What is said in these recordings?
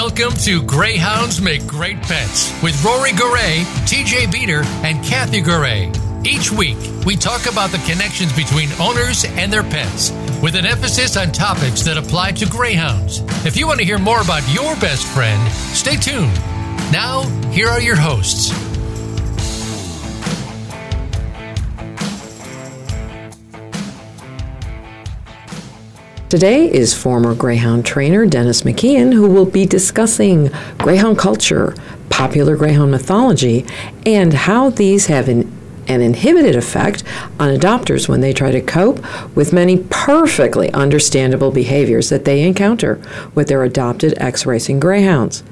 Welcome to Greyhounds Make Great Pets with Rory Garay, TJ Beater, and Kathy Garay. Each week, we talk about the connections between owners and their pets, with an emphasis on topics that apply to greyhounds. If you want to hear more about your best friend, stay tuned. Now, here are your hosts. Today is former Greyhound trainer Dennis McKeon, who will be discussing Greyhound culture, popular Greyhound mythology, and how these have an, an inhibited effect on adopters when they try to cope with many perfectly understandable behaviors that they encounter with their adopted ex racing Greyhounds.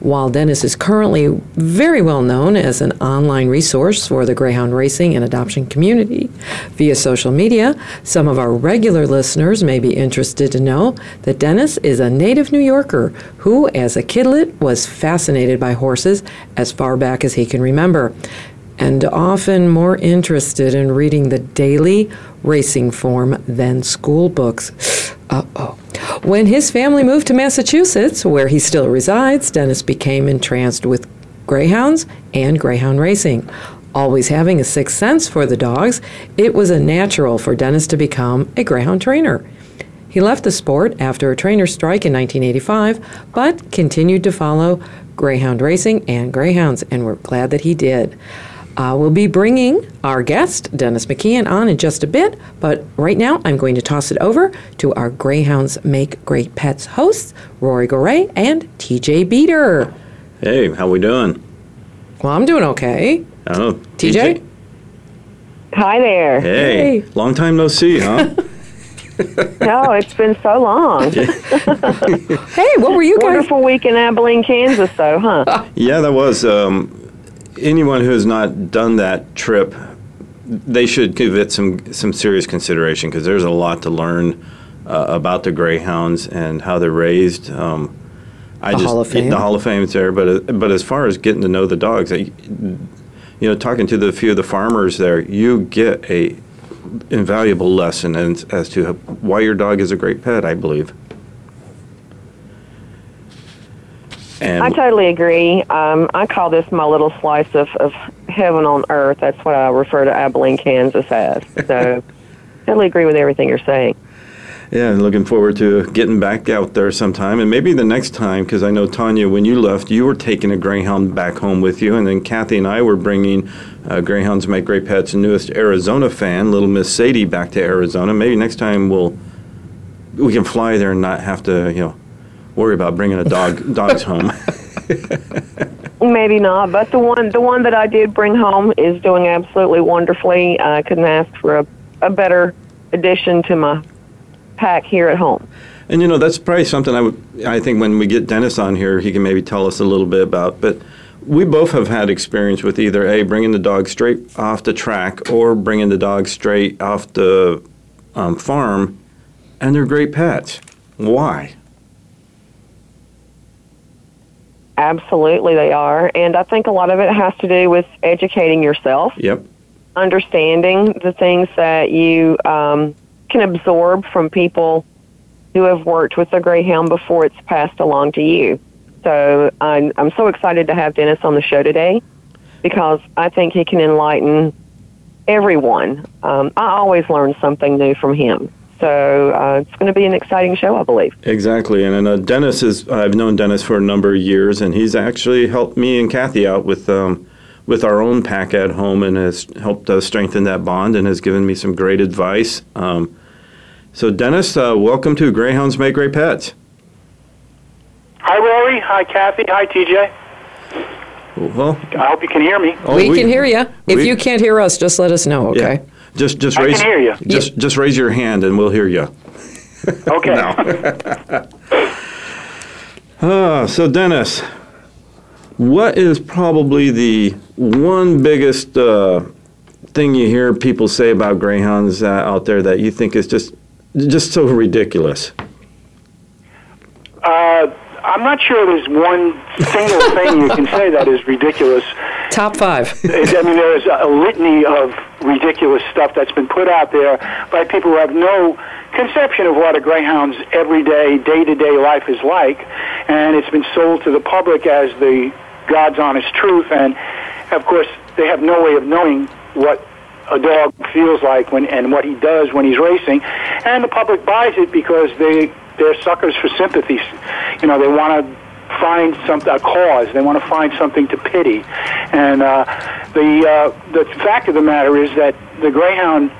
While Dennis is currently very well known as an online resource for the Greyhound racing and adoption community via social media, some of our regular listeners may be interested to know that Dennis is a native New Yorker who, as a kidlet, was fascinated by horses as far back as he can remember, and often more interested in reading the daily racing form than school books. Uh oh. When his family moved to Massachusetts, where he still resides, Dennis became entranced with greyhounds and greyhound racing. Always having a sixth sense for the dogs, it was a natural for Dennis to become a greyhound trainer. He left the sport after a trainer's strike in 1985, but continued to follow greyhound racing and greyhounds, and we're glad that he did. Uh, we'll be bringing our guest, Dennis McKeon, on in just a bit, but right now I'm going to toss it over to our Greyhounds Make Great Pets hosts, Rory Garay and TJ Beater. Hey, how we doing? Well, I'm doing okay. Oh, TJ? Hi there. Hey, Hey. long time no see, huh? No, it's been so long. Hey, what were you guys? Wonderful week in Abilene, Kansas, though, huh? yeah, that was. Um, anyone who has not done that trip, they should give it some some serious consideration because there's a lot to learn uh, about the greyhounds and how they're raised. Um, I The just Hall of Fame. the Hall of Fame's there, but uh, but as far as getting to know the dogs, I, you know, talking to the few of the farmers there, you get a invaluable lesson as, as to why your dog is a great pet. I believe. And I totally agree. Um, I call this my little slice of, of heaven on earth. That's what I refer to Abilene, Kansas as. So, totally agree with everything you're saying. Yeah, and looking forward to getting back out there sometime, and maybe the next time, because I know Tanya, when you left, you were taking a greyhound back home with you, and then Kathy and I were bringing uh, Greyhounds Make Great Pets' newest Arizona fan, little Miss Sadie, back to Arizona. Maybe next time we'll we can fly there and not have to, you know, worry about bringing a dog dogs home. Maybe not, but the one the one that I did bring home is doing absolutely wonderfully. I couldn't ask for a, a better addition to my pack here at home. And you know that's probably something I would. I think when we get Dennis on here, he can maybe tell us a little bit about. But we both have had experience with either a bringing the dog straight off the track or bringing the dog straight off the um, farm, and they're great pets. Why? Absolutely, they are. And I think a lot of it has to do with educating yourself, Yep. understanding the things that you um, can absorb from people who have worked with the Greyhound before it's passed along to you. So I'm, I'm so excited to have Dennis on the show today because I think he can enlighten everyone. Um, I always learn something new from him. So uh, it's going to be an exciting show, I believe. Exactly, and, and uh, Dennis is. I've known Dennis for a number of years, and he's actually helped me and Kathy out with um, with our own pack at home, and has helped us strengthen that bond, and has given me some great advice. Um, so, Dennis, uh, welcome to Greyhounds Make Great Pets. Hi, Rory. Hi, Kathy. Hi, TJ. Well, I hope you can hear me. oh, we, can hear you. If we- you can't hear us, just let us know, okay? Yeah. Just just I raise can hear you. Just just raise your hand and we'll hear you. Okay. Ah, so Dennis, what is probably the one biggest uh, thing you hear people say about greyhounds uh, out there that you think is just just so ridiculous? Uh, I'm not sure there's one single thing you can say that is ridiculous. Top five. I mean, there's a litany of ridiculous stuff that's been put out there by people who have no conception of what a greyhound's everyday, day-to-day life is like, and it's been sold to the public as the God's honest truth. And of course, they have no way of knowing what a dog feels like when and what he does when he's racing, and the public buys it because they they're suckers for sympathy. You know, they want to find some a cause. They want to find something to pity, and uh, the uh, the fact of the matter is that the greyhound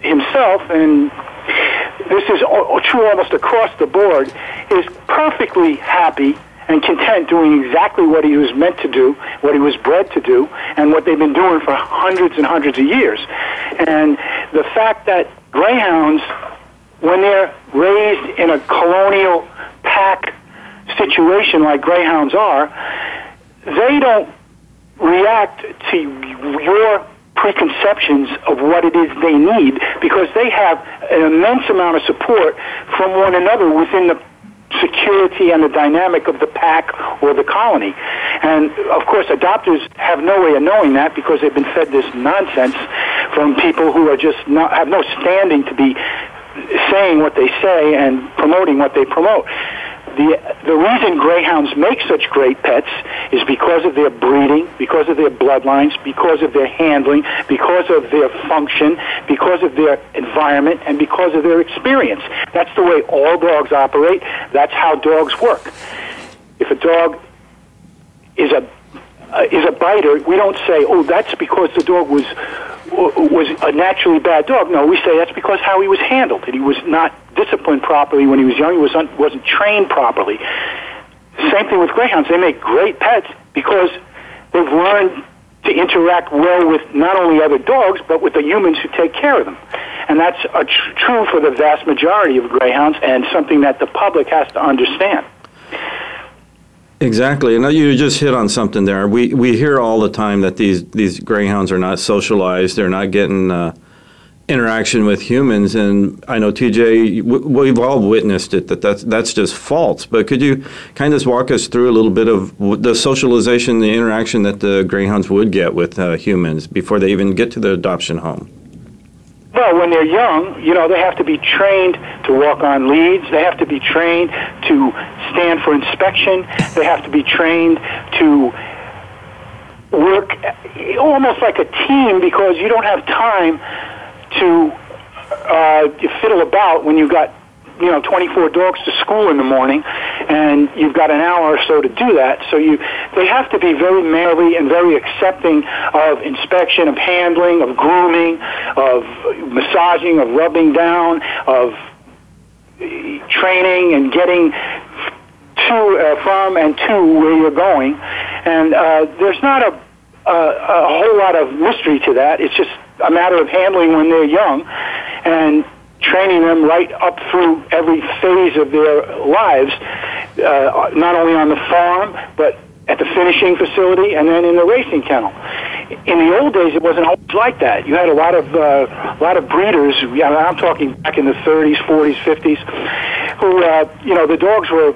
himself, and this is true almost across the board, is perfectly happy and content doing exactly what he was meant to do, what he was bred to do, and what they've been doing for hundreds and hundreds of years. And the fact that greyhounds, when they're raised in a colonial pack situation like greyhounds are, they don't react to your preconceptions of what it is they need because they have an immense amount of support from one another within the security and the dynamic of the pack or the colony. And of course, adopters have no way of knowing that because they've been fed this nonsense from people who are just not have no standing to be saying what they say and promoting what they promote. The, the reason greyhounds make such great pets is because of their breeding, because of their bloodlines, because of their handling, because of their function, because of their environment, and because of their experience. That's the way all dogs operate. That's how dogs work. If a dog is a uh, is a biter, we don't say, "Oh, that's because the dog was was a naturally bad dog." No, we say that's because how he was handled. That he was not disciplined properly when he was young. He was un- wasn't trained properly. Same thing with greyhounds. They make great pets because they've learned to interact well with not only other dogs but with the humans who take care of them. And that's tr- true for the vast majority of greyhounds and something that the public has to understand. Exactly, and you just hit on something there. We we hear all the time that these these greyhounds are not socialized; they're not getting uh, interaction with humans. And I know TJ, we've all witnessed it that that's that's just false. But could you kind of walk us through a little bit of the socialization, the interaction that the greyhounds would get with uh, humans before they even get to the adoption home? Well, when they're young, you know, they have to be trained to walk on leads. They have to be trained to stand for inspection. They have to be trained to work almost like a team because you don't have time to uh, fiddle about when you've got you know 24 dogs to school in the morning and you've got an hour or so to do that. So you they have to be very manly and very accepting of inspection of handling of grooming of massaging of rubbing down of training and getting to uh, from and to where you're going. And uh, there's not a, a a whole lot of mystery to that. It's just a matter of handling when they're young and training them right up through every phase of their lives, uh, not only on the farm, but at the finishing facility and then in the racing kennel. In the old days, it wasn't always like that. You had a lot of uh, a lot of breeders. I'm talking back in the 30s, 40s, 50s, who uh, you know the dogs were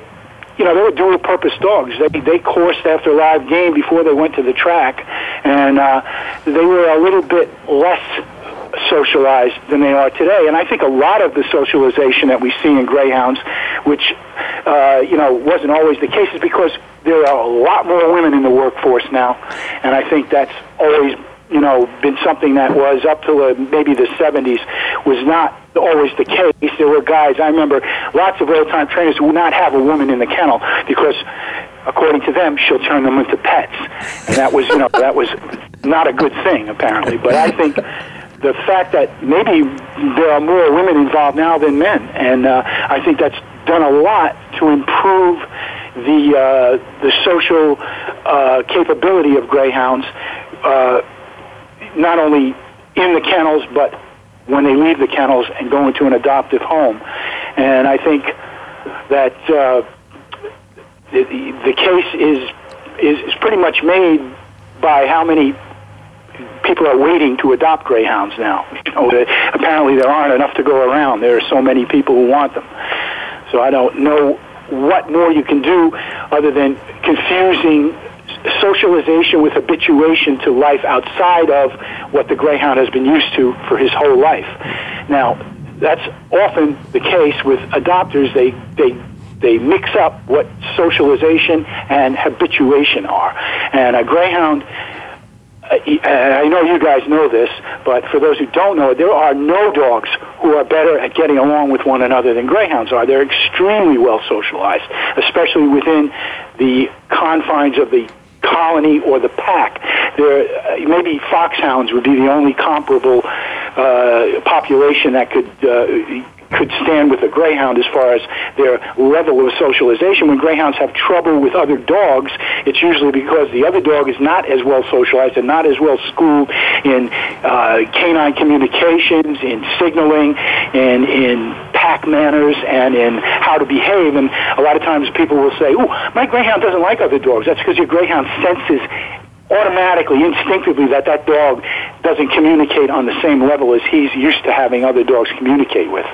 you know, they were dual purpose dogs. They they coursed after live game before they went to the track, and uh, they were a little bit less socialized than they are today. And I think a lot of the socialization that we see in greyhounds, which uh, you know wasn't always the case, is because there are a lot more women in the workforce now, and I think that's always you know, been something that was up to uh, maybe the 70s was not always the case. There were guys, I remember lots of old time trainers would not have a woman in the kennel because according to them, she'll turn them into pets. And that was, you know, that was not a good thing apparently. But I think the fact that maybe there are more women involved now than men, and uh, I think that's done a lot to improve the uh, the social uh, capability of greyhounds. Uh, not only in the kennels, but when they leave the kennels and go into an adoptive home. And I think that uh, the, the case is, is, is pretty much made by how many people are waiting to adopt greyhounds now. You know, apparently there aren't enough to go around. There are so many people who want them. So I don't know what more you can do other than confusing socialization with habituation to life outside of what the greyhound has been used to for his whole life. Now, that's often the case with adopters. They they they mix up what socialization and habituation are. And a greyhound uh, I know you guys know this, but for those who don't know it, there are no dogs who are better at getting along with one another than greyhounds are. They're extremely well socialized, especially within the confines of the colony or the pack. There, uh, maybe foxhounds would be the only comparable uh, population that could uh, could stand with a greyhound as far as their level of socialization. When greyhounds have trouble with other dogs, it's usually because the other dog is not as well socialized and not as well schooled in uh, canine communications, in signaling, and in pack manners, and in how to behave. And a lot of times people will say, "Oh, my greyhound doesn't like other dogs." That's because your greyhound senses automatically, instinctively, that that dog doesn't communicate on the same level as he's used to having other dogs communicate with.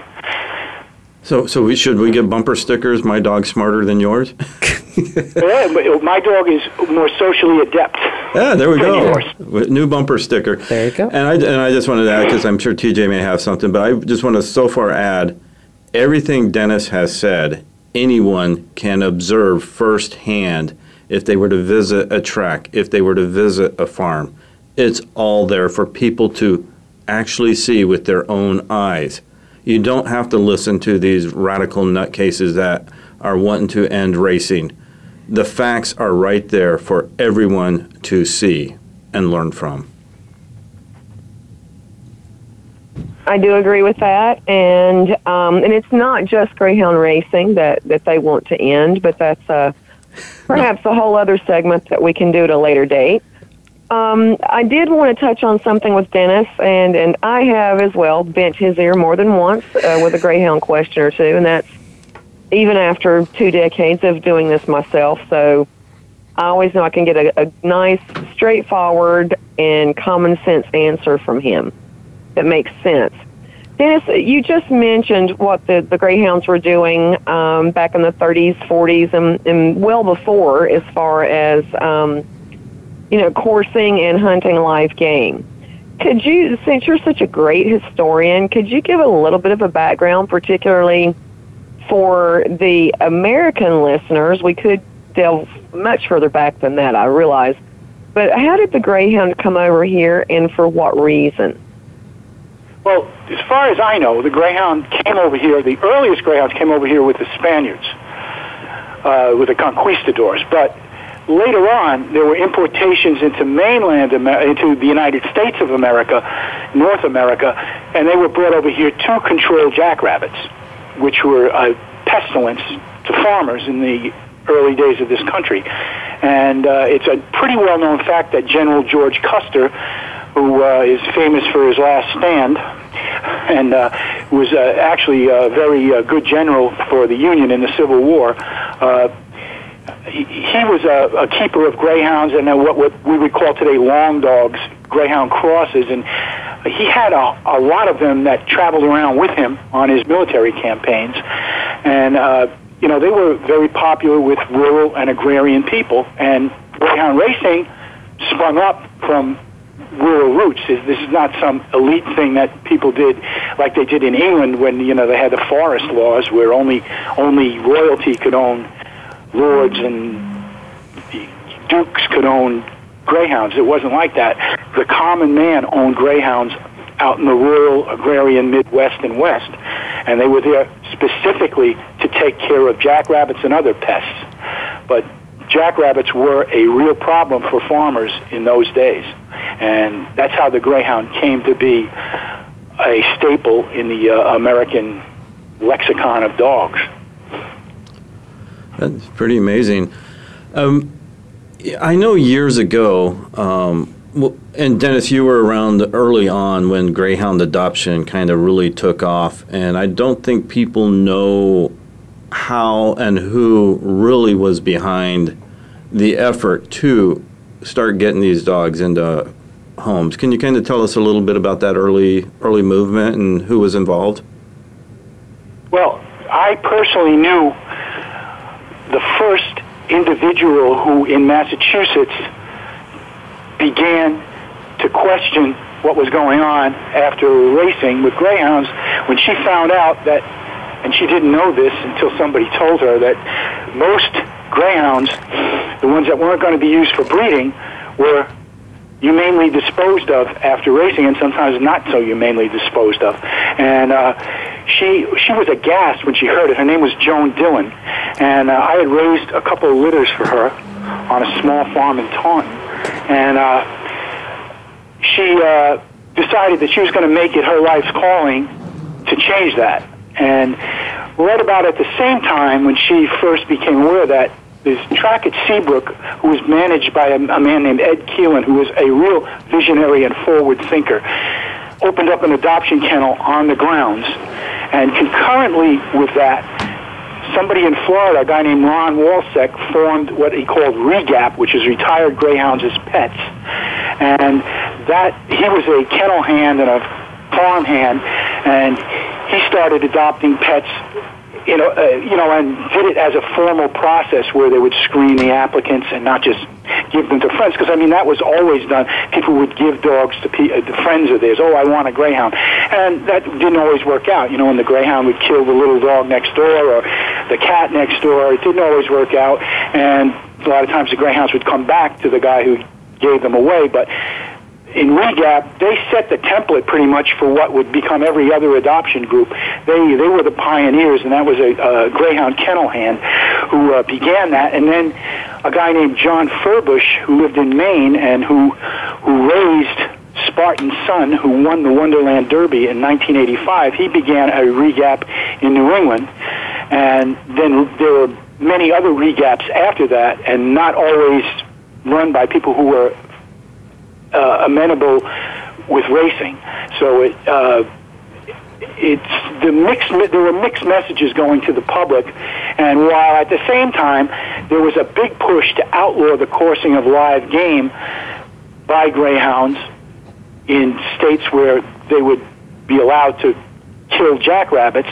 So, so we, should we get bumper stickers? My dog's smarter than yours. yeah, uh, my dog is more socially adept. Yeah, there we go. New bumper sticker. There you go. And I and I just wanted to add because I'm sure TJ may have something, but I just want to so far add everything Dennis has said. Anyone can observe firsthand if they were to visit a track, if they were to visit a farm. It's all there for people to actually see with their own eyes. You don't have to listen to these radical nutcases that are wanting to end racing. The facts are right there for everyone to see and learn from. I do agree with that, and um, and it's not just greyhound racing that that they want to end, but that's a perhaps a whole other segment that we can do at a later date. Um, I did want to touch on something with Dennis, and, and I have as well bent his ear more than once uh, with a Greyhound question or two, and that's even after two decades of doing this myself. So I always know I can get a, a nice, straightforward, and common sense answer from him that makes sense. Dennis, you just mentioned what the, the Greyhounds were doing um, back in the 30s, 40s, and, and well before as far as, um, you know, coursing and hunting live game. Could you, since you're such a great historian, could you give a little bit of a background, particularly for the American listeners? We could delve much further back than that, I realize. But how did the Greyhound come over here and for what reason? Well, as far as I know, the Greyhound came over here, the earliest Greyhounds came over here with the Spaniards, uh, with the conquistadors. But later on, there were importations into mainland, into the United States of America, North America, and they were brought over here to control jackrabbits, which were a pestilence to farmers in the early days of this country. And uh, it's a pretty well known fact that General George Custer who uh, is famous for his last stand and uh, was uh, actually a very uh, good general for the Union in the Civil War. Uh, he, he was a, a keeper of greyhounds and uh, what, what we would call today long dogs, greyhound crosses, and he had a, a lot of them that traveled around with him on his military campaigns, and uh, you know they were very popular with rural and agrarian people, and greyhound racing sprung up from rural roots. This is not some elite thing that people did like they did in England when you know they had the forest laws where only only royalty could own lords and dukes could own greyhounds. It wasn't like that. The common man owned greyhounds out in the rural agrarian Midwest and West, and they were there specifically to take care of jackrabbits and other pests. But jackrabbits were a real problem for farmers in those days. And that's how the Greyhound came to be a staple in the uh, American lexicon of dogs. That's pretty amazing. Um, I know years ago, um, and Dennis, you were around early on when Greyhound adoption kind of really took off, and I don't think people know how and who really was behind the effort to start getting these dogs into homes. Can you kind of tell us a little bit about that early early movement and who was involved? Well, I personally knew the first individual who in Massachusetts began to question what was going on after racing with greyhounds when she found out that, and she didn't know this until somebody told her that most greyhounds, the ones that weren't going to be used for breeding, were humanely disposed of after racing, and sometimes not so humanely disposed of. And uh, she she was aghast when she heard it. Her name was Joan Dillon, and uh, I had raised a couple of litters for her on a small farm in Taunton, and uh, she uh, decided that she was going to make it her life's calling to change that. And right about at the same time when she first became aware that this track at Seabrook, who was managed by a, a man named Ed Keelan, who was a real visionary and forward thinker, opened up an adoption kennel on the grounds. And concurrently with that, somebody in Florida, a guy named Ron Walsek, formed what he called REGAP, which is Retired Greyhounds as Pets. And that he was a kennel hand and a farm hand, and he started adopting pets you know, uh, you know, and did it as a formal process where they would screen the applicants and not just give them to friends. Because I mean, that was always done. People would give dogs to, pe- uh, to friends of theirs. Oh, I want a greyhound, and that didn't always work out. You know, when the greyhound would kill the little dog next door or the cat next door, it didn't always work out. And a lot of times the greyhounds would come back to the guy who gave them away, but in REGAP, they set the template pretty much for what would become every other adoption group. They they were the pioneers, and that was a, a Greyhound kennel hand who uh, began that, and then a guy named John Furbush who lived in Maine and who who raised Spartan's son, who won the Wonderland Derby in 1985. He began a REGAP in New England, and then there were many other REGAPs after that, and not always run by people who were uh, amenable with racing. So it uh, it's the mixed. There were mixed messages going to the public, and while at the same time there was a big push to outlaw the coursing of live game by greyhounds in states where they would be allowed to kill jackrabbits,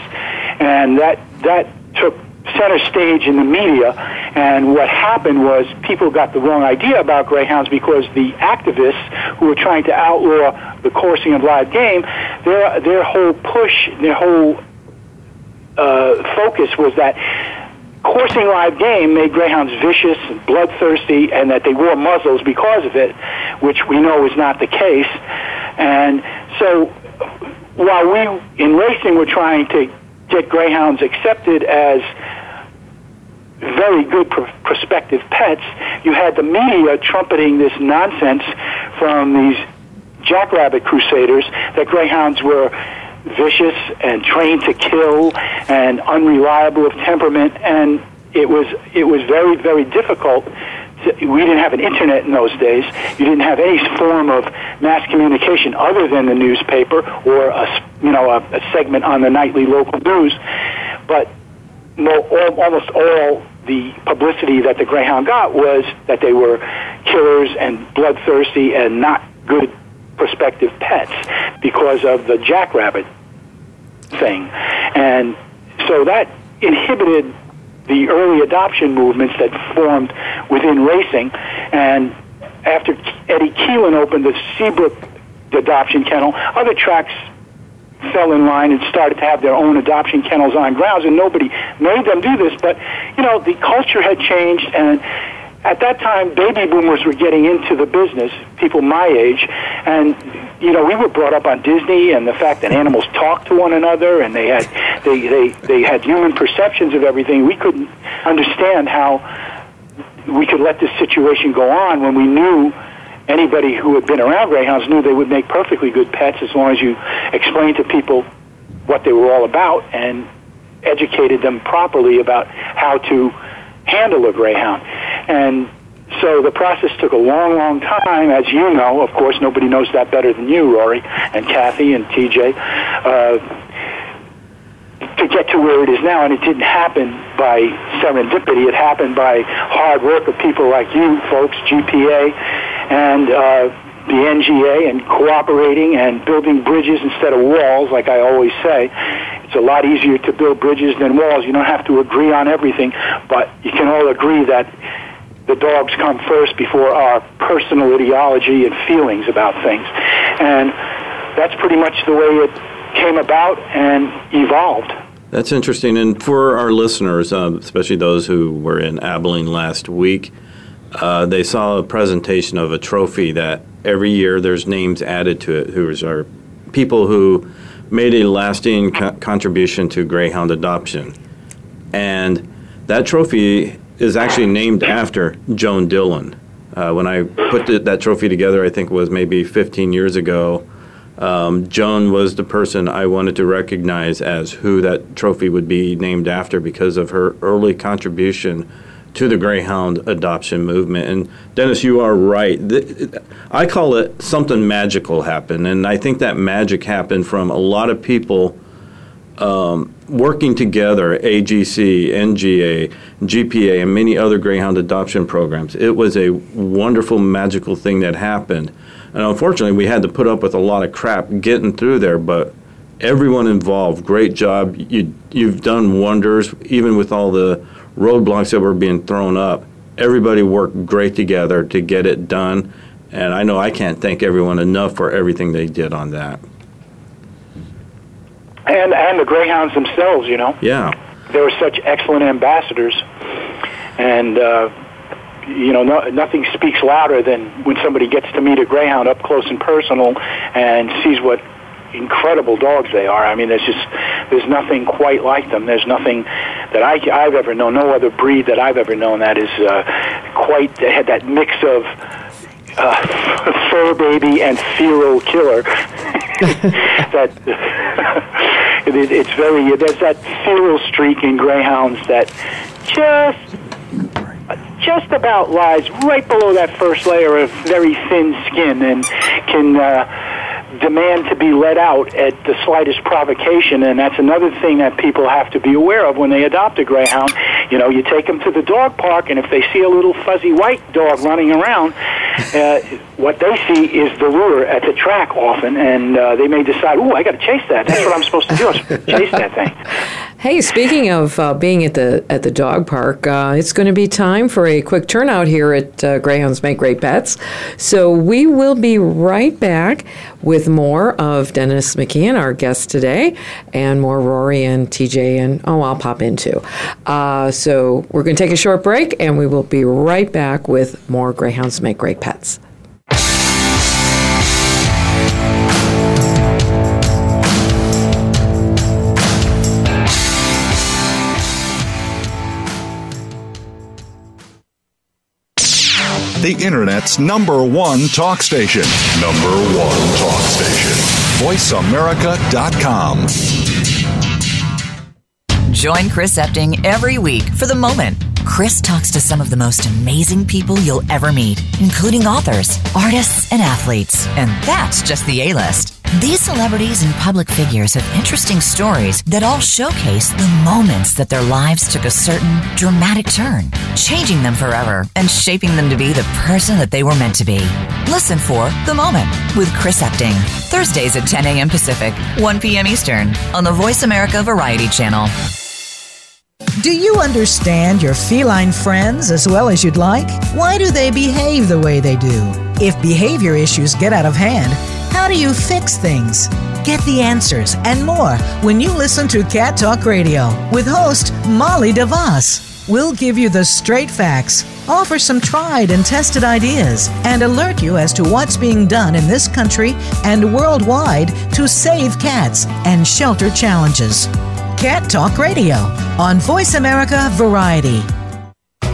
and that that took center stage in the media. And what happened was people got the wrong idea about greyhounds because the activists who were trying to outlaw the coursing of live game, their their whole push, their whole uh, focus was that coursing live game made greyhounds vicious and bloodthirsty, and that they wore muzzles because of it, which we know is not the case. And so, while we in racing were trying to get greyhounds accepted as very good pr- prospective pets, you had the media trumpeting this nonsense from these jackrabbit crusaders that greyhounds were vicious and trained to kill and unreliable of temperament and it was it was very very difficult to, we didn't have an internet in those days. You didn't have any form of mass communication other than the newspaper or a you know a, a segment on the nightly local news. But no, all, almost all the publicity that the greyhound got was that they were killers and bloodthirsty and not good prospective pets because of the jackrabbit thing. And so that inhibited the early adoption movements that formed within racing. And after Eddie Keelan opened the Seabrook adoption kennel, other tracks fell in line and started to have their own adoption kennels on grounds, and nobody made them do this. But you know, the culture had changed, and at that time, baby boomers were getting into the business. People my age, and you know, we were brought up on Disney and the fact that animals talk to one another, and they had they they they had human perceptions of everything. We couldn't understand how we could let this situation go on when we knew anybody who had been around greyhounds knew they would make perfectly good pets as long as you explained to people what they were all about and educated them properly about how to handle a greyhound. And so the process took a long, long time, as you know. Of course, nobody knows that better than you, Rory, and Kathy, and TJ, uh, to get to where it is now. And it didn't happen by serendipity. It happened by hard work of people like you folks, GPA, and uh, the NGA and cooperating and building bridges instead of walls, like I always say. It's a lot easier to build bridges than walls. You don't have to agree on everything, but you can all agree that the dogs come first before our personal ideology and feelings about things. And that's pretty much the way it came about and evolved. That's interesting. And for our listeners, uh, especially those who were in Abilene last week, uh, they saw a presentation of a trophy that every year there's names added to it who are people who made a lasting co- contribution to greyhound adoption. And that trophy is actually named after Joan Dillon. Uh, when I put the, that trophy together, I think it was maybe 15 years ago. Um, Joan was the person I wanted to recognize as who that trophy would be named after because of her early contribution to the Greyhound adoption movement. And Dennis, you are right. I call it something magical happened, and I think that magic happened from a lot of people um, working together, AGC, NGA, GPA, and many other Greyhound adoption programs. It was a wonderful, magical thing that happened. And unfortunately, we had to put up with a lot of crap getting through there, but everyone involved, great job. You, you've done wonders, even with all the roadblocks that were being thrown up. Everybody worked great together to get it done. And I know I can't thank everyone enough for everything they did on that and and the greyhounds themselves. You know. Yeah. They were such excellent ambassadors, and. Uh, you know, no, nothing speaks louder than when somebody gets to meet a greyhound up close and personal and sees what incredible dogs they are. I mean, there's just there's nothing quite like them. There's nothing that I, I've ever known. No other breed that I've ever known that is uh, quite had that mix of uh, fur baby and feral killer. that it, it's very there's that feral streak in greyhounds that just just about lies right below that first layer of very thin skin and can uh, demand to be let out at the slightest provocation. And that's another thing that people have to be aware of when they adopt a greyhound. You know, you take them to the dog park, and if they see a little fuzzy white dog running around, uh, what they see is the lure at the track often, and uh, they may decide, "Ooh, I got to chase that. That's what I'm supposed to do. chase that thing." Hey, speaking of uh, being at the at the dog park, uh, it's going to be time for a quick turnout here at uh, Greyhounds Make Great Pets. So we will be right back with more of Dennis McKeon, our guest today, and more Rory and TJ, and oh, I'll pop in too. Uh, so we're going to take a short break, and we will be right back with more Greyhounds Make Great Pets. The Internet's number one talk station. Number one talk station. VoiceAmerica.com. Join Chris Epting every week for The Moment. Chris talks to some of the most amazing people you'll ever meet, including authors, artists, and athletes. And that's just the A list. These celebrities and public figures have interesting stories that all showcase the moments that their lives took a certain dramatic turn, changing them forever and shaping them to be the person that they were meant to be. Listen for The Moment with Chris Epting, Thursdays at 10 a.m. Pacific, 1 p.m. Eastern on the Voice America Variety Channel. Do you understand your feline friends as well as you'd like? Why do they behave the way they do? If behavior issues get out of hand, how do you fix things? Get the answers and more when you listen to Cat Talk Radio with host Molly DeVoss. We'll give you the straight facts, offer some tried and tested ideas, and alert you as to what's being done in this country and worldwide to save cats and shelter challenges. Cat Talk Radio on Voice America Variety.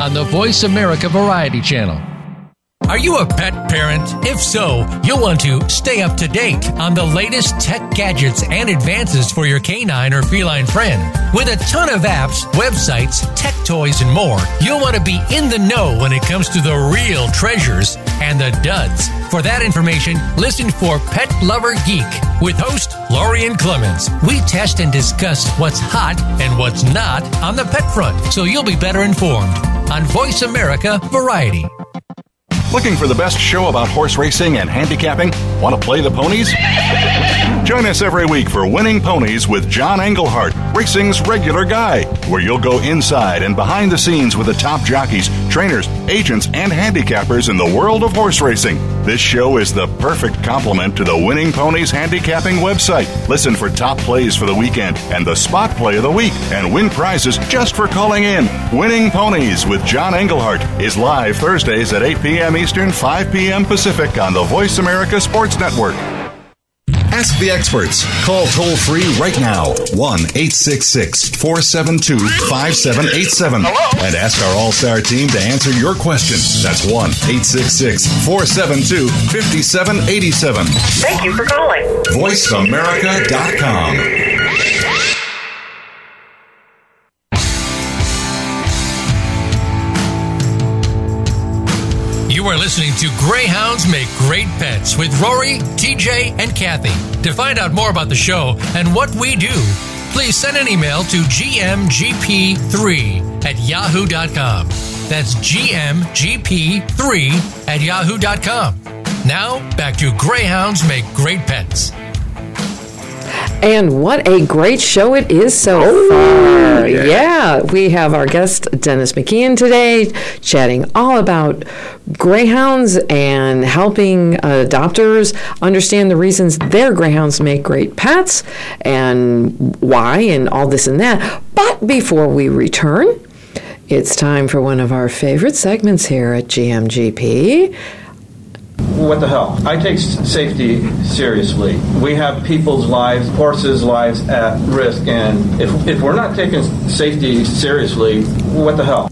on the Voice America Variety Channel. Are you a pet parent? If so, you'll want to stay up to date on the latest tech gadgets and advances for your canine or feline friend. With a ton of apps, websites, tech toys, and more, you'll want to be in the know when it comes to the real treasures and the duds. For that information, listen for Pet Lover Geek with host Lorien Clemens. We test and discuss what's hot and what's not on the pet front, so you'll be better informed on Voice America Variety. Looking for the best show about horse racing and handicapping? Want to play the ponies? Join us every week for Winning Ponies with John Englehart, racing's regular guy, where you'll go inside and behind the scenes with the top jockeys, trainers, agents, and handicappers in the world of horse racing. This show is the perfect complement to the Winning Ponies handicapping website. Listen for top plays for the weekend and the spot play of the week and win prizes just for calling in. Winning Ponies with John Englehart is live Thursdays at 8 p.m. Eastern, 5 p.m. Pacific on the Voice America Sports Network. Ask the experts. Call toll free right now 1 866 472 5787 and ask our All Star team to answer your question. That's 1 866 472 5787. Thank you for calling. VoiceAmerica.com. You are listening to Greyhounds Make Great Pets with Rory, TJ, and Kathy. To find out more about the show and what we do, please send an email to gmgp3 at yahoo.com. That's gmgp3 at yahoo.com. Now, back to Greyhounds Make Great Pets. And what a great show it is so oh, far. Yeah. we have our guest, Dennis McKeon, today, chatting all about greyhounds and helping adopters understand the reasons their greyhounds make great pets and why and all this and that. But before we return, it's time for one of our favorite segments here at GMGP. What the hell? I take safety seriously. We have people's lives, horses' lives at risk, and if, if we're not taking safety seriously, what the hell?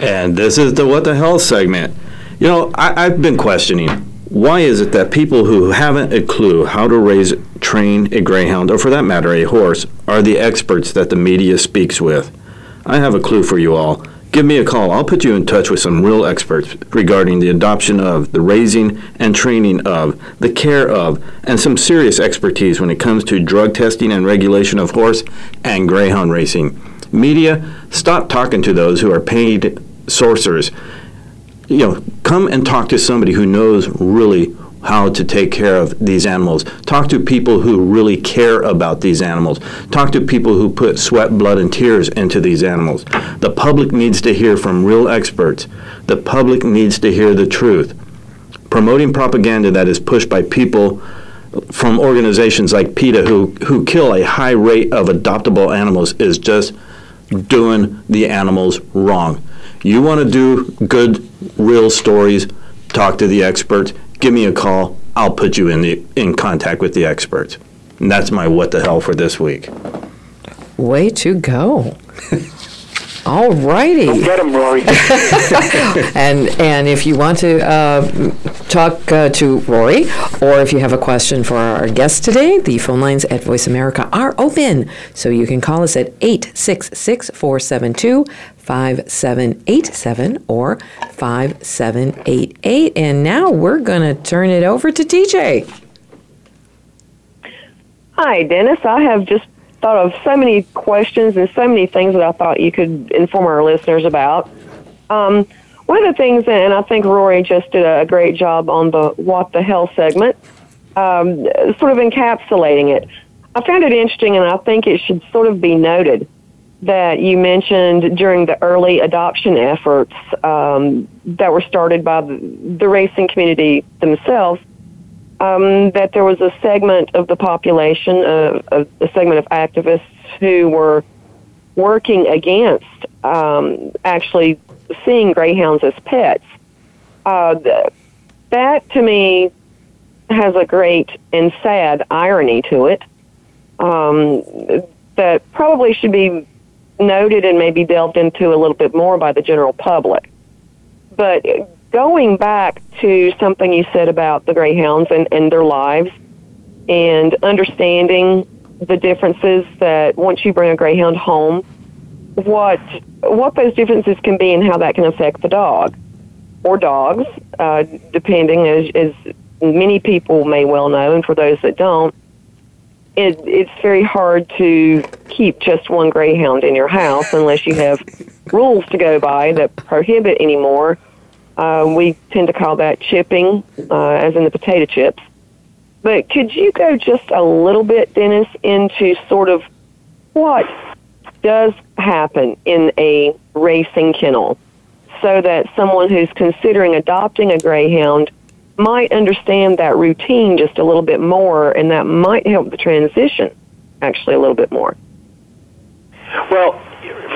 And this is the what the hell segment. You know, I, I've been questioning why is it that people who haven't a clue how to raise, train a greyhound, or for that matter, a horse, are the experts that the media speaks with? I have a clue for you all. Give me a call. I'll put you in touch with some real experts regarding the adoption of, the raising and training of, the care of, and some serious expertise when it comes to drug testing and regulation of horse and greyhound racing. Media, stop talking to those who are paid sorcerers. You know, come and talk to somebody who knows really how to take care of these animals. Talk to people who really care about these animals. Talk to people who put sweat, blood, and tears into these animals. The public needs to hear from real experts. The public needs to hear the truth. Promoting propaganda that is pushed by people from organizations like PETA who, who kill a high rate of adoptable animals is just doing the animals wrong. You want to do good, real stories, talk to the experts, give me a call. I'll put you in the in contact with the experts. And that's my what the hell for this week. Way to go. All righty. Get him, Rory. and and if you want to uh, talk uh, to Rory, or if you have a question for our guest today, the phone lines at Voice America are open. So you can call us at 866 472 5787 or 5788. And now we're going to turn it over to TJ. Hi, Dennis. I have just thought of so many questions and so many things that I thought you could inform our listeners about. Um, one of the things, and I think Rory just did a great job on the What the Hell segment, um, sort of encapsulating it. I found it interesting, and I think it should sort of be noted that you mentioned during the early adoption efforts um, that were started by the, the racing community themselves um, that there was a segment of the population, uh, a, a segment of activists who were working against um, actually seeing greyhounds as pets. Uh, th- that to me has a great and sad irony to it um, that probably should be noted and maybe delved into a little bit more by the general public. But going back to something you said about the greyhounds and, and their lives and understanding the differences that once you bring a greyhound home, what what those differences can be and how that can affect the dog. or dogs, uh, depending, as, as many people may well know, and for those that don't, it, it's very hard to keep just one greyhound in your house unless you have rules to go by that prohibit anymore. Uh, we tend to call that chipping, uh, as in the potato chips. But could you go just a little bit, Dennis, into sort of what does happen in a racing kennel so that someone who's considering adopting a greyhound might understand that routine just a little bit more, and that might help the transition actually a little bit more. Well,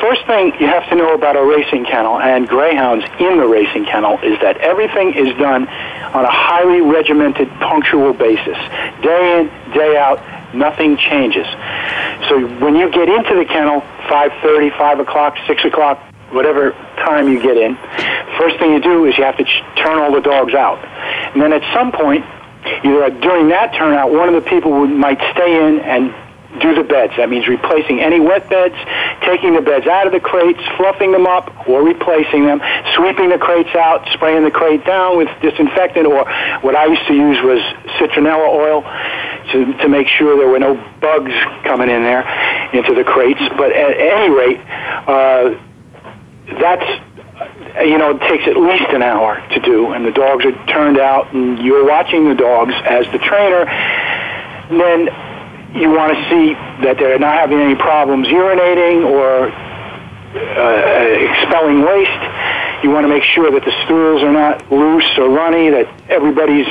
first thing you have to know about a racing kennel and greyhounds in the racing kennel is that everything is done on a highly regimented, punctual basis. Day in, day out, nothing changes. So when you get into the kennel, 5.30, 5 o'clock, 6 o'clock, whatever time you get in, first thing you do is you have to ch- turn all the dogs out. And then at some point, either during that turnout, one of the people would, might stay in and do the beds. That means replacing any wet beds, taking the beds out of the crates, fluffing them up, or replacing them, sweeping the crates out, spraying the crate down with disinfectant, or what I used to use was citronella oil to, to make sure there were no bugs coming in there into the crates. But at any rate, uh, that's you know, it takes at least an hour to do, and the dogs are turned out, and you're watching the dogs as the trainer. Then you want to see that they're not having any problems urinating or uh, expelling waste. You want to make sure that the stools are not loose or runny, that everybody's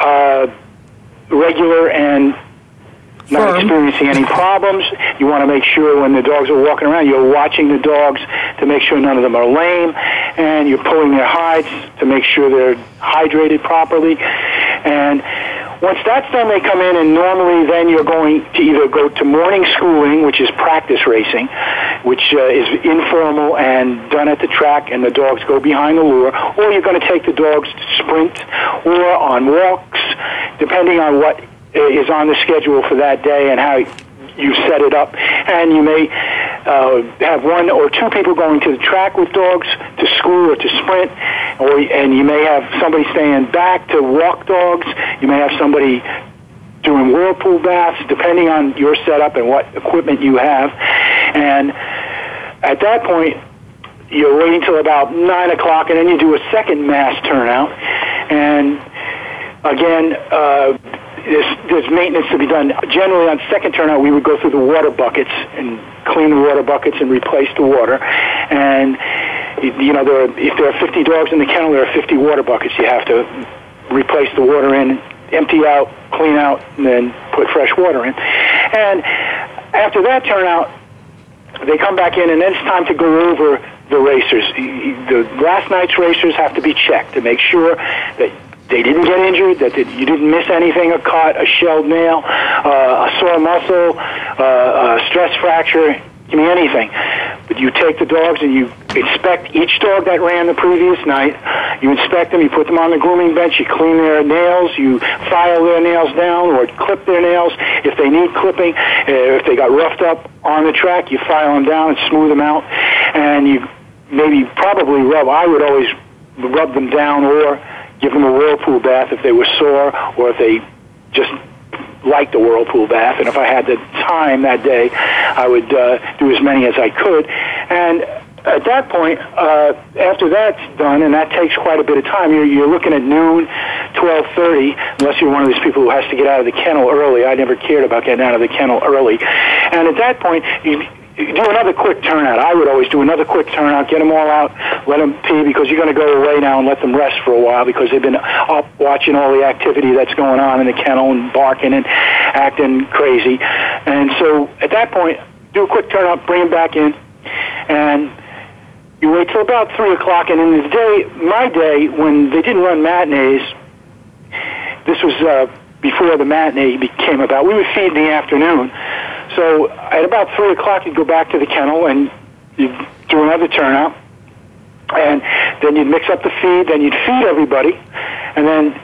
uh, regular and not experiencing any problems. You want to make sure when the dogs are walking around, you're watching the dogs to make sure none of them are lame, and you're pulling their hides to make sure they're hydrated properly. And once that's done, they come in, and normally then you're going to either go to morning schooling, which is practice racing, which uh, is informal and done at the track, and the dogs go behind the lure, or you're going to take the dogs to sprint or on walks, depending on what is on the schedule for that day and how you set it up. And you may uh, have one or two people going to the track with dogs to school or to sprint, or and you may have somebody staying back to walk dogs. You may have somebody doing whirlpool baths, depending on your setup and what equipment you have. And at that point, you're waiting till about nine o'clock, and then you do a second mass turnout. And again, uh, there's, there's maintenance to be done. Generally, on second turnout, we would go through the water buckets and clean the water buckets and replace the water. And you know, there are, if there are 50 dogs in the kennel, there are 50 water buckets. You have to replace the water in, empty out, clean out, and then put fresh water in. And after that turnout, they come back in, and then it's time to go over the racers. The last night's racers have to be checked to make sure that they didn't get injured, that you didn't miss anything, a cut, a shelled nail, uh, a sore muscle, uh, a stress fracture, give me anything. But you take the dogs and you inspect each dog that ran the previous night. You inspect them, you put them on the grooming bench, you clean their nails, you file their nails down or clip their nails if they need clipping. Uh, if they got roughed up on the track, you file them down and smooth them out. And you maybe probably rub, I would always rub them down or give them a whirlpool bath if they were sore or if they just liked a whirlpool bath. And if I had the time that day, I would uh, do as many as I could. And at that point, uh, after that's done, and that takes quite a bit of time, you're, you're looking at noon, 12.30, unless you're one of these people who has to get out of the kennel early. I never cared about getting out of the kennel early. And at that point, you do another quick turnout. I would always do another quick turnout, get them all out, let them pee because you're going to go away now and let them rest for a while because they've been up watching all the activity that's going on in the kennel and barking and acting crazy. And so at that point, do a quick turnout, bring them back in, and you wait till about three o'clock. And in the day, my day, when they didn't run matinees, this was uh, before the matinee became about. We would feed in the afternoon. So at about three o'clock, you'd go back to the kennel and you'd do another turnout, and then you'd mix up the feed. Then you'd feed everybody, and then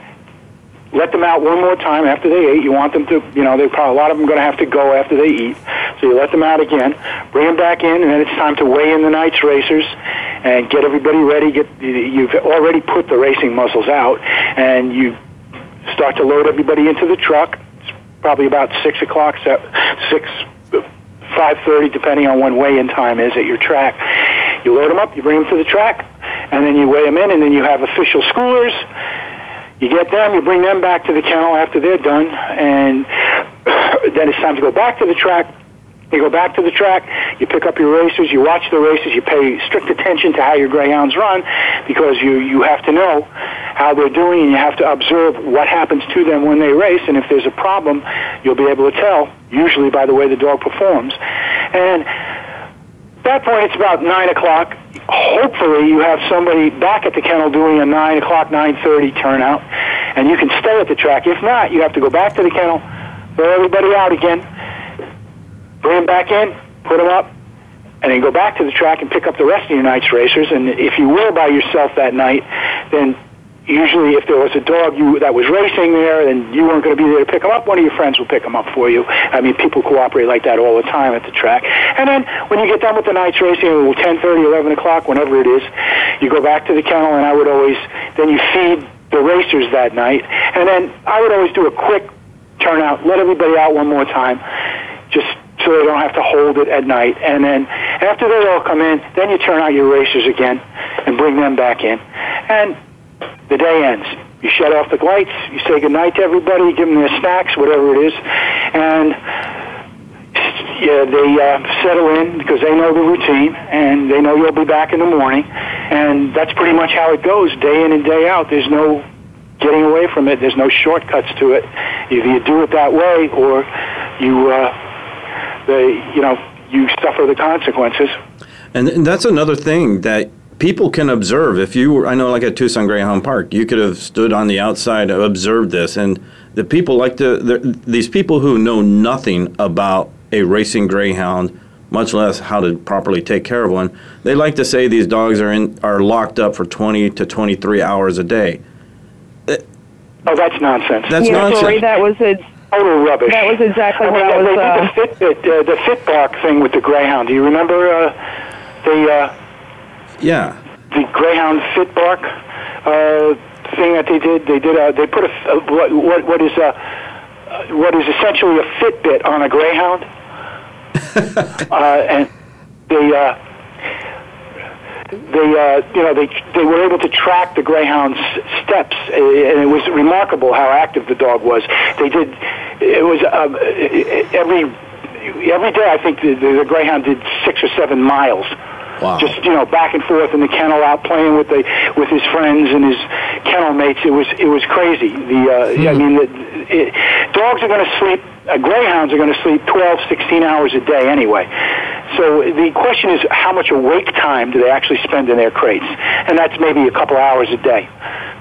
let them out one more time after they ate. You want them to, you know, they probably a lot of them going to have to go after they eat, so you let them out again, bring them back in, and then it's time to weigh in the night's racers and get everybody ready. Get you've already put the racing muzzles out, and you start to load everybody into the truck. Probably about six o'clock, six five thirty, depending on when weigh-in time is at your track. You load them up, you bring them to the track, and then you weigh them in, and then you have official schoolers. You get them, you bring them back to the kennel after they're done, and then it's time to go back to the track. You go back to the track, you pick up your racers, you watch the races, you pay strict attention to how your greyhounds run because you, you have to know how they're doing and you have to observe what happens to them when they race. And if there's a problem, you'll be able to tell, usually by the way the dog performs. And at that point, it's about 9 o'clock. Hopefully, you have somebody back at the kennel doing a 9 o'clock, 9.30 turnout, and you can stay at the track. If not, you have to go back to the kennel, throw everybody out again, bring them back in, put them up, and then go back to the track and pick up the rest of your night's racers. And if you were by yourself that night, then usually if there was a dog you that was racing there and you weren't going to be there to pick them up, one of your friends will pick them up for you. I mean, people cooperate like that all the time at the track. And then when you get done with the night's racing, 10:30, 11 o'clock, whenever it is, you go back to the kennel, and I would always then you feed the racers that night, and then I would always do a quick turnout, let everybody out one more time, just so they don't have to hold it at night. And then after they all come in, then you turn out your racers again and bring them back in. And the day ends. You shut off the lights, you say goodnight to everybody, give them their snacks, whatever it is, and yeah, they uh, settle in because they know the routine and they know you'll be back in the morning. And that's pretty much how it goes day in and day out. There's no getting away from it. There's no shortcuts to it. Either you do it that way or you uh, they, you know, you suffer the consequences. And, and that's another thing that people can observe. If you, were, I know, like at Tucson Greyhound Park, you could have stood on the outside, and observed this, and the people like to, these people who know nothing about a racing greyhound, much less how to properly take care of one, they like to say these dogs are in are locked up for 20 to 23 hours a day. Oh, that's nonsense. That's yeah, nonsense. Sorry, that was a total rubbish. That was exactly I what mean, I was. They Uh, did the Fitbit, uh, the Fitbark thing with the Greyhound. Do you remember uh, the uh, Yeah. the Greyhound Fitbark uh, thing that they did? They did. Uh, they put a, a what, what what is a uh, what is essentially a Fitbit on a Greyhound, uh, and they. Uh, they, uh, you know, they they were able to track the greyhound's steps, uh, and it was remarkable how active the dog was. They did. It was um, every every day. I think the, the, greyhound did six or seven miles. Wow. Just you know, back and forth in the kennel, out playing with the with his friends and his kennel mates. It was it was crazy. The uh, I mean, the, it, dogs are going to sleep. Uh, greyhounds are going to sleep 12, 16 hours a day anyway. So the question is, how much awake time do they actually spend in their crates? And that's maybe a couple hours a day,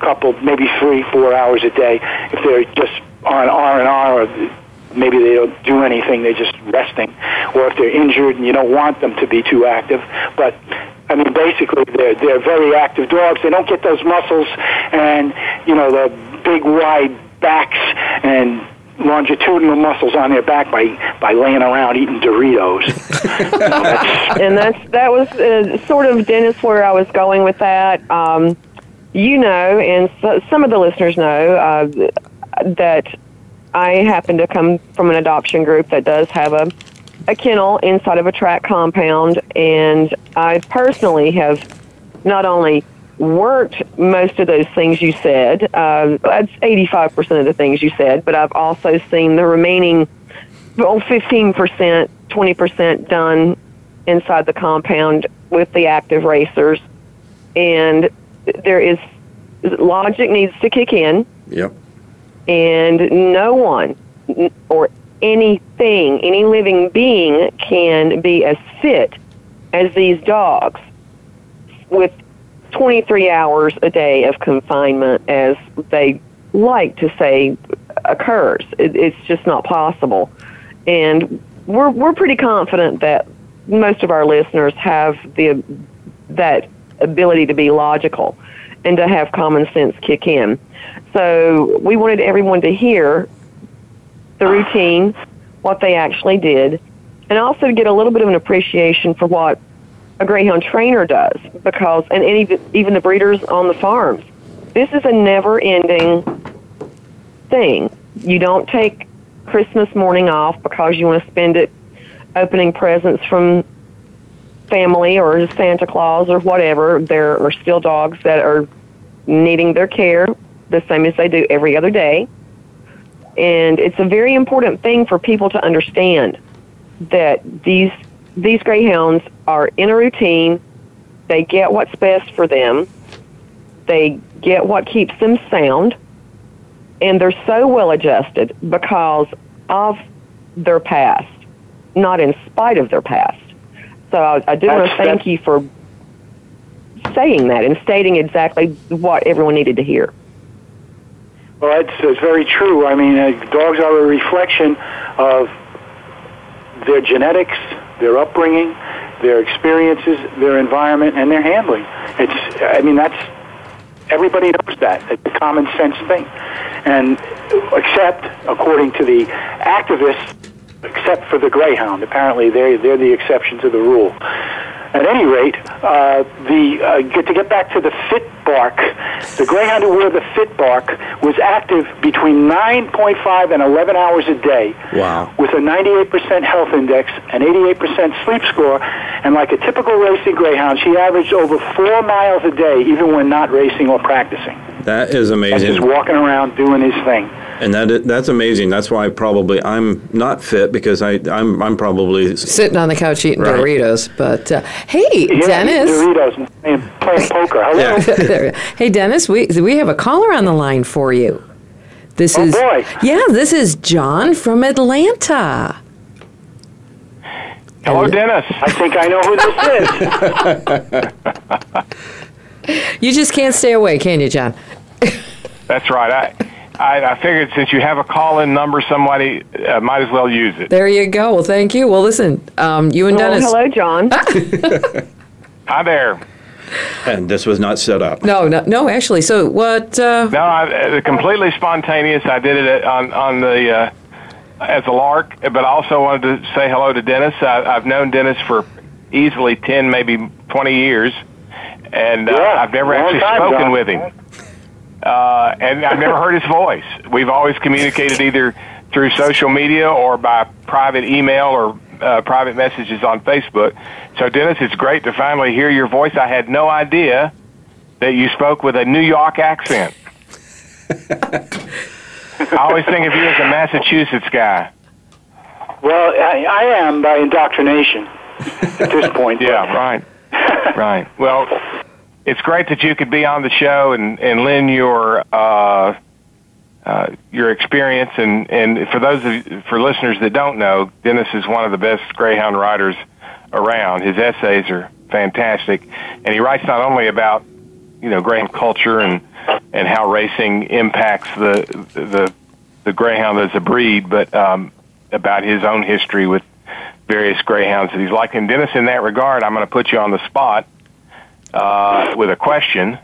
couple maybe three, four hours a day if they're just on R and R or maybe they don't do anything, they're just resting, or if they're injured and you don't want them to be too active. But I mean, basically, they're they're very active dogs. They don't get those muscles and you know the big wide backs and longitudinal muscles on their back by by laying around eating Doritos. You know, that's- and that's that was uh, sort of Dennis where I was going with that. Um, you know, and so, some of the listeners know uh, that I happen to come from an adoption group that does have a a kennel inside of a track compound, and I personally have not only worked most of those things you said. Uh, that's 85% of the things you said, but I've also seen the remaining well, 15%, 20% done inside the compound with the active racers. And there is logic needs to kick in, Yep. and no one or anything, any living being can be as fit as these dogs with 23 hours a day of confinement as they like to say occurs. It, it's just not possible. And we're, we're pretty confident that most of our listeners have the, that ability to be logical and to have common sense kick in. So we wanted everyone to hear the routine, what they actually did, and also get a little bit of an appreciation for what a greyhound trainer does because and any, even the breeders on the farms this is a never ending thing. You don't take christmas morning off because you want to spend it opening presents from family or santa claus or whatever. There are still dogs that are needing their care the same as they do every other day. And it's a very important thing for people to understand that these these greyhounds are in a routine. They get what's best for them. They get what keeps them sound. And they're so well adjusted because of their past, not in spite of their past. So I, I do want to thank you for saying that and stating exactly what everyone needed to hear. Well, it's, it's very true. I mean, uh, dogs are a reflection of their genetics, their upbringing, their experiences, their environment, and their handling. It's, I mean, that's everybody knows that. It's a common sense thing, and except according to the activists, except for the greyhound. Apparently, they're they're the exception to the rule. At any rate, uh, the uh, get to get back to the fit bark, the greyhound who wore the fit bark was active between 9.5 and 11 hours a day. Wow. With a 98% health index, an 88% sleep score, and like a typical racing greyhound, she averaged over four miles a day, even when not racing or practicing. That is And amazing. just walking around doing his thing. And that that's amazing. That's why probably I'm not fit because I I'm I'm probably Sitting on the couch eating Right. Doritos. But uh, hey, Yeah, Dennis. Doritos and playing, playing poker. Hello. Yeah. Hey, Dennis, we we have a caller on the line for you. This Oh, is boy. yeah, this is John from Atlanta. Hello, And- Dennis. I think I know who this is. You just can't stay away, can you, John? That's right. I, I, I figured since you have a call-in number, somebody uh, might as well use it. There you go. Well, thank you. Well, listen, um, you and Well, Dennis. hello, John. Hi there. and this was not set up. No, no, no. Actually, so what? Uh, No, I, uh, completely spontaneous. I did it on on the uh, as a lark, but I also wanted to say hello to Dennis. I, I've known Dennis for easily ten, maybe twenty years, and uh, Yeah, I've never actually time, spoken John. with him. Uh, and I've never heard his voice. We've always communicated either through social media or by private email or uh, private messages on Facebook. So, Dennis, it's great to finally hear your voice. I had no idea that you spoke with a New York accent. I always think of you as a Massachusetts guy. Well, I, I am by indoctrination at this point. Yeah, right. right. Well, it's great that you could be on the show and, and lend your uh, uh, your experience. And, and for those of for listeners that don't know, Dennis is one of the best Greyhound writers around. His essays are fantastic, and he writes not only about you know Greyhound culture and and how racing impacts the the the Greyhound as a breed, but um, about his own history with various greyhounds that he's like. And Dennis, in that regard, I'm going to put you on the spot uh, with a question,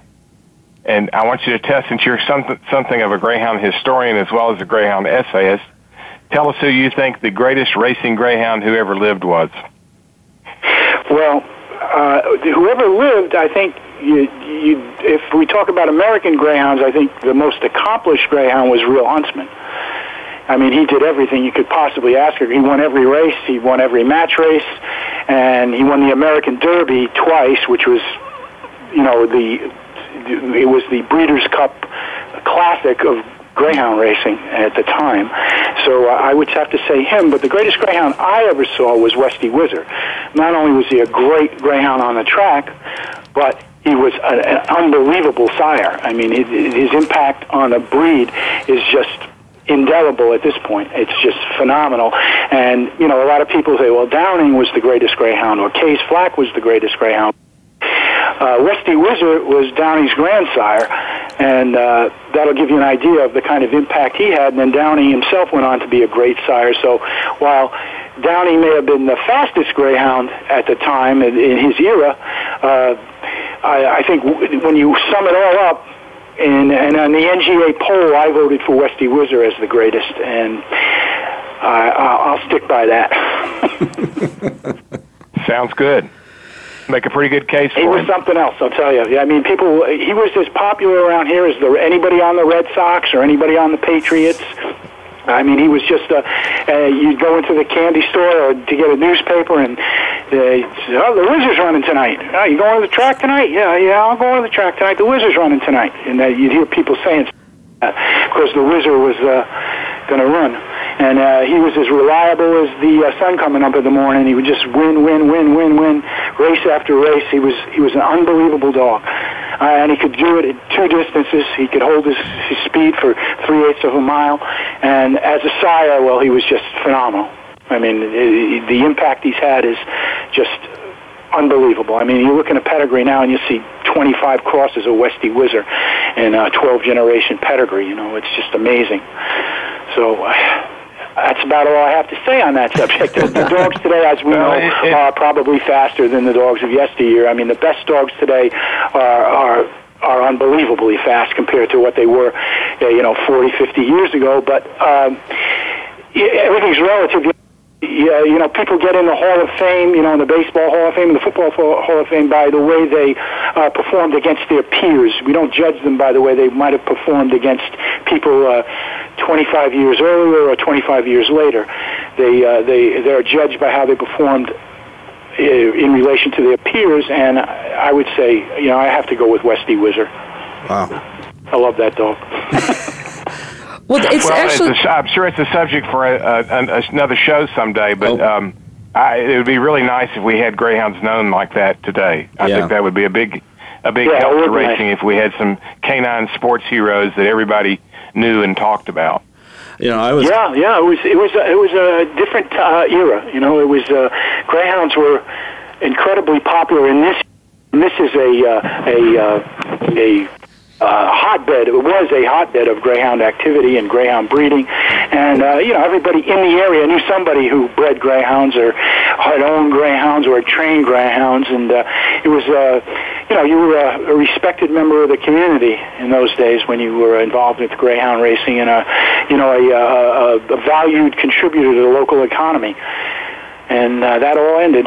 and I want you to tell, since you're something something of a greyhound historian as well as a greyhound essayist, tell us who you think the greatest racing greyhound who ever lived was. Well, uh, whoever lived, I think you, you, if we talk about American greyhounds, I think the most accomplished greyhound was Real Huntsman. I mean, he did everything you could possibly ask for. He won every race. He won every match race, and he won the American Derby twice, which was, you know, the it was the Breeders' Cup Classic of greyhound racing at the time. So uh, I would have to say him. But the greatest greyhound I ever saw was Westy Whizzer. Not only was he a great greyhound on the track, but he was a, an unbelievable sire. I mean, his, his impact on a breed is just indelible at this point. It's just phenomenal. And, you know, a lot of people say, well, Downing was the greatest greyhound, or Case Flack was the greatest greyhound. Uh, Westy Whizzer was Downing's grandsire, and uh, that'll give you an idea of the kind of impact he had. And then Downing himself went on to be a great sire. So while Downing may have been the fastest greyhound at the time in, in his era, uh, I, I think w- when you sum it all up, and, and on the NGA poll, I voted for Westy Whizzer as the greatest, and I, I'll I'll stick by that. Sounds good. Make a pretty good case for He was him. something else, I'll tell you. Yeah, I mean, people. He was as popular around here as the, anybody on the Red Sox or anybody on the Patriots. I mean, he was just. Uh, uh, you'd go into the candy store or to get a newspaper, and uh, oh, the Wizards running tonight. Oh, you going to the track tonight? Yeah, yeah, I'll go to the track tonight. The Wizards running tonight, and uh, you'd hear people saying because the Wizard was uh, going to run. And uh, he was as reliable as the uh, sun coming up in the morning. He would just win, win, win, win, win, race after race. He was he was an unbelievable dog, uh, and he could do it at two distances. He could hold his, his speed for three eighths of a mile, and as a sire, well, he was just phenomenal. I mean, the impact he's had is just unbelievable. I mean, you look in a pedigree now and you see 25 crosses of Westy Whizzer and uh, 12 generation pedigree. You know, it's just amazing. So. Uh, that's about all I have to say on that subject. The, the dogs today, as we know, are probably faster than the dogs of yesteryear. I mean, the best dogs today are are are unbelievably fast compared to what they were, uh, you know, 40, 50 years ago. But um, everything's relative. Yeah, you know, people get in the Hall of Fame, you know, in the Baseball Hall of Fame and the Football Hall of Fame by the way they uh, performed against their peers. We don't judge them by the way they might have performed against people uh, 25 years earlier or 25 years later. They uh, they they're judged by how they performed uh, in relation to their peers, and I would say, you know, I have to go with Westy Whizzer. Wow. I love that dog. Well, it's well, actually. it's a, I'm sure it's a subject for a, a, a, another show someday, but um, I, it would be really nice if we had greyhounds known like that today. I Yeah. think that would be a big, a big Yeah, help to be nice. racing if we had some canine sports heroes that everybody knew and talked about. You know, I was. Yeah, yeah. It was it was a, it was a different uh, era. You know, it was uh, greyhounds were incredibly popular, and this this is a uh, a uh, a uh, hotbed. It was a hotbed of greyhound activity and greyhound breeding, and uh, you know everybody in the area knew somebody who bred greyhounds or had owned greyhounds or had trained greyhounds, and uh, it was uh, you know you were a, a respected member of the community in those days when you were involved with greyhound racing and a you know a, a, a valued contributor to the local economy, and uh, that all ended.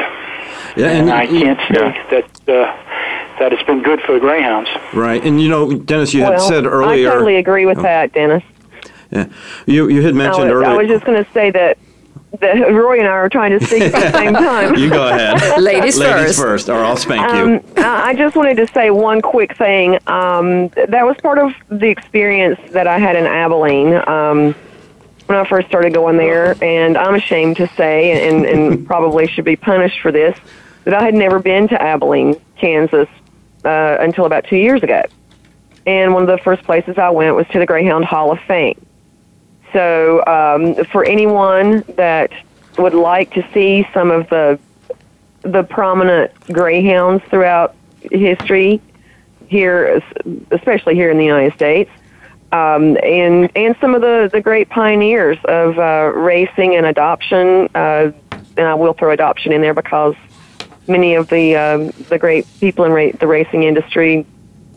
Yeah, and, and I can't say that uh, that it's been good for the greyhounds. Right, and you know, Dennis, you had said earlier. I totally agree with Oh. that, Dennis. Yeah, you you had I mentioned was, earlier. I was just going to say that, that Roy and I are trying to speak at the same time. you go ahead. Ladies Ladies first. first, or I'll spank Um, you. I I just wanted to say one quick thing. Um, that was part of the experience that I had in Abilene um, when I first started going there, and I'm ashamed to say, and, and probably should be punished for this, that I had never been to Abilene, Kansas, uh, until about two years ago. And one of the first places I went was to the Greyhound Hall of Fame. So, um, for anyone that would like to see some of the the prominent greyhounds throughout history here, especially here in the United States, um, and and some of the the great pioneers of uh, racing and adoption. Uh, and I will throw adoption in there because many of the um, the great people in ra- the racing industry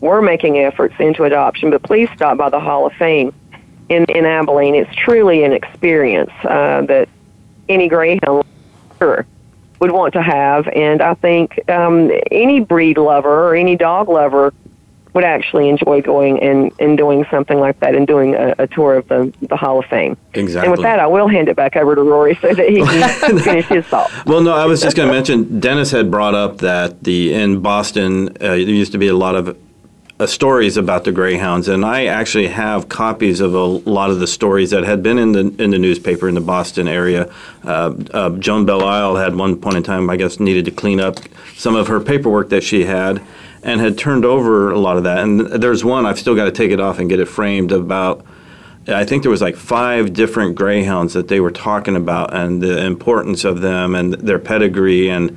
were making efforts into adoption. But please stop by the Hall of Fame in in Abilene. It's truly an experience uh, that any greyhound would want to have, and I think um, any breed lover or any dog lover would actually enjoy going and, and doing something like that and doing a, a tour of the, the Hall of Fame. Exactly. And with that, I will hand it back over to Rory so that he can finish his thought. Well, no, I was just going to mention. Dennis had brought up that the in Boston uh, there used to be a lot of uh, stories about the greyhounds, and I actually have copies of a lot of the stories that had been in the in the newspaper in the Boston area. Uh, uh, Joan Belle had one point in time, I guess, needed to clean up some of her paperwork that she had, and had turned over a lot of that. And there's one I've still got to take it off and get it framed about. I think there was like five different greyhounds that they were talking about and the importance of them and their pedigree and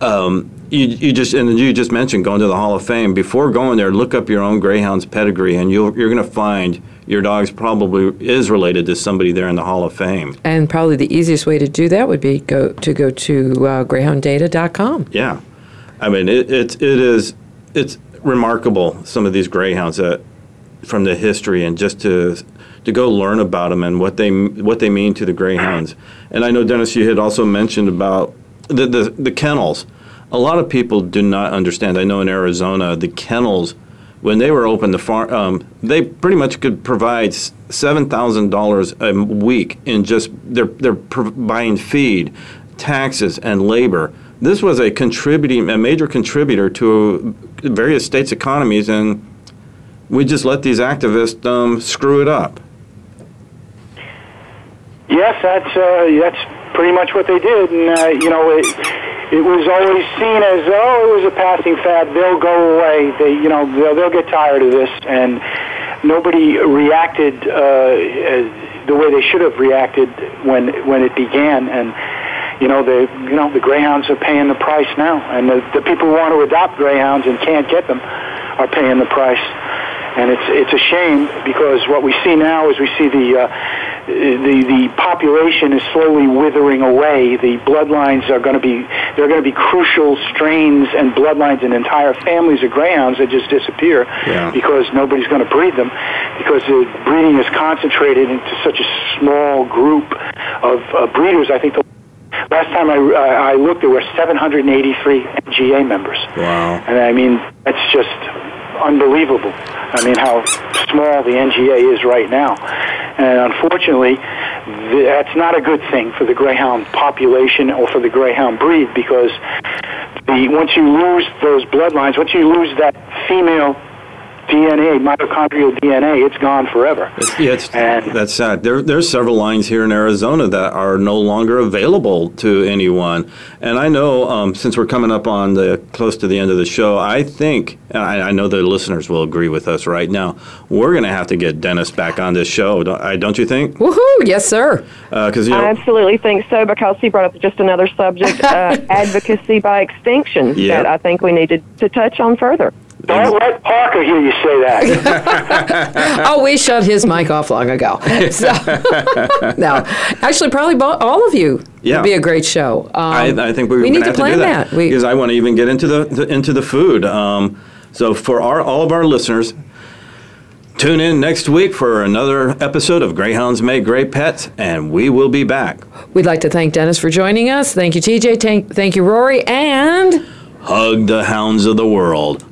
um, you, you just and you just mentioned going to the Hall of Fame. Before going there, look up your own greyhound's pedigree, and you'll, you're going to find your dog's probably is related to somebody there in the Hall of Fame. And probably the easiest way to do that would be go to go to uh, greyhounddata.com. Yeah, I mean it, it, it is it's remarkable some of these greyhounds that from the history and just to to go learn about them and what they what they mean to the greyhounds. And I know Dennis, you had also mentioned about the the, the kennels. A lot of people do not understand. I know in Arizona the kennels when they were open, the farm um, they pretty much could provide seven thousand dollars a week in just they're they're buying feed, taxes, and labor. This was a contributing a major contributor to various states' economies, and we just let these activists um, screw it up. Yes, that's uh, that's pretty much what they did, and uh, you know. It, it was always seen as oh it was a passing fad they'll go away they you know they'll, they'll get tired of this and nobody reacted uh, the way they should have reacted when when it began and you know the you know the greyhounds are paying the price now and the, the people who want to adopt greyhounds and can't get them are paying the price and it's it's a shame because what we see now is we see the uh, the the population is slowly withering away. The bloodlines are going to be there are going to be crucial strains and bloodlines and entire families of greyhounds that just disappear yeah. because nobody's going to breed them because the breeding is concentrated into such a small group of uh, breeders. I think the Last time I, uh, I looked, there were 783 NGA members. Wow. And I mean, that's just unbelievable. I mean, how small the NGA is right now. And unfortunately, that's not a good thing for the greyhound population or for the greyhound breed because the, once you lose those bloodlines, once you lose that female DNA, mitochondrial DNA, it's gone forever. It's, yeah, it's, and, that's sad. There, there's several lines here in Arizona that are no longer available to anyone. And I know, um, since we're coming up on the close to the end of the show, I think, and I, I know the listeners will agree with us right now, we're going to have to get Dennis back on this show, don't, don't you think? Woohoo! Yes, sir. Because uh, you know, I absolutely think so because he brought up just another subject, uh, advocacy by extinction, that I think we need to, to touch on further. Don't let Parker hear you say that. oh, we shut his mic off long ago. So, no, actually, probably all of you yeah. would be a great show. Um, I, I, think we, we need to plan that, that. We, because I want to even get into the, the into the food. Um, so for our all of our listeners, Tune in next week for another episode of Greyhounds Make Great Pets, and we will be back. We'd like to thank Dennis for joining us. Thank you, TJ. Thank, thank you, Rory. And hug the hounds of the world.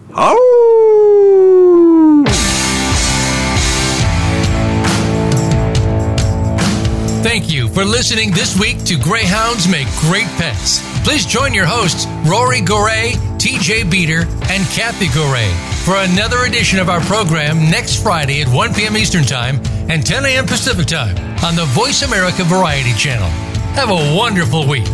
Thank you for listening this week to Greyhounds Make Great Pets. Please join your hosts, Rory Goray, TJ Beater, and Kathy Goray, for another edition of our program next Friday at 1 p.m. Eastern Time and 10 a.m. Pacific Time on the Voice America Variety Channel. Have a wonderful week.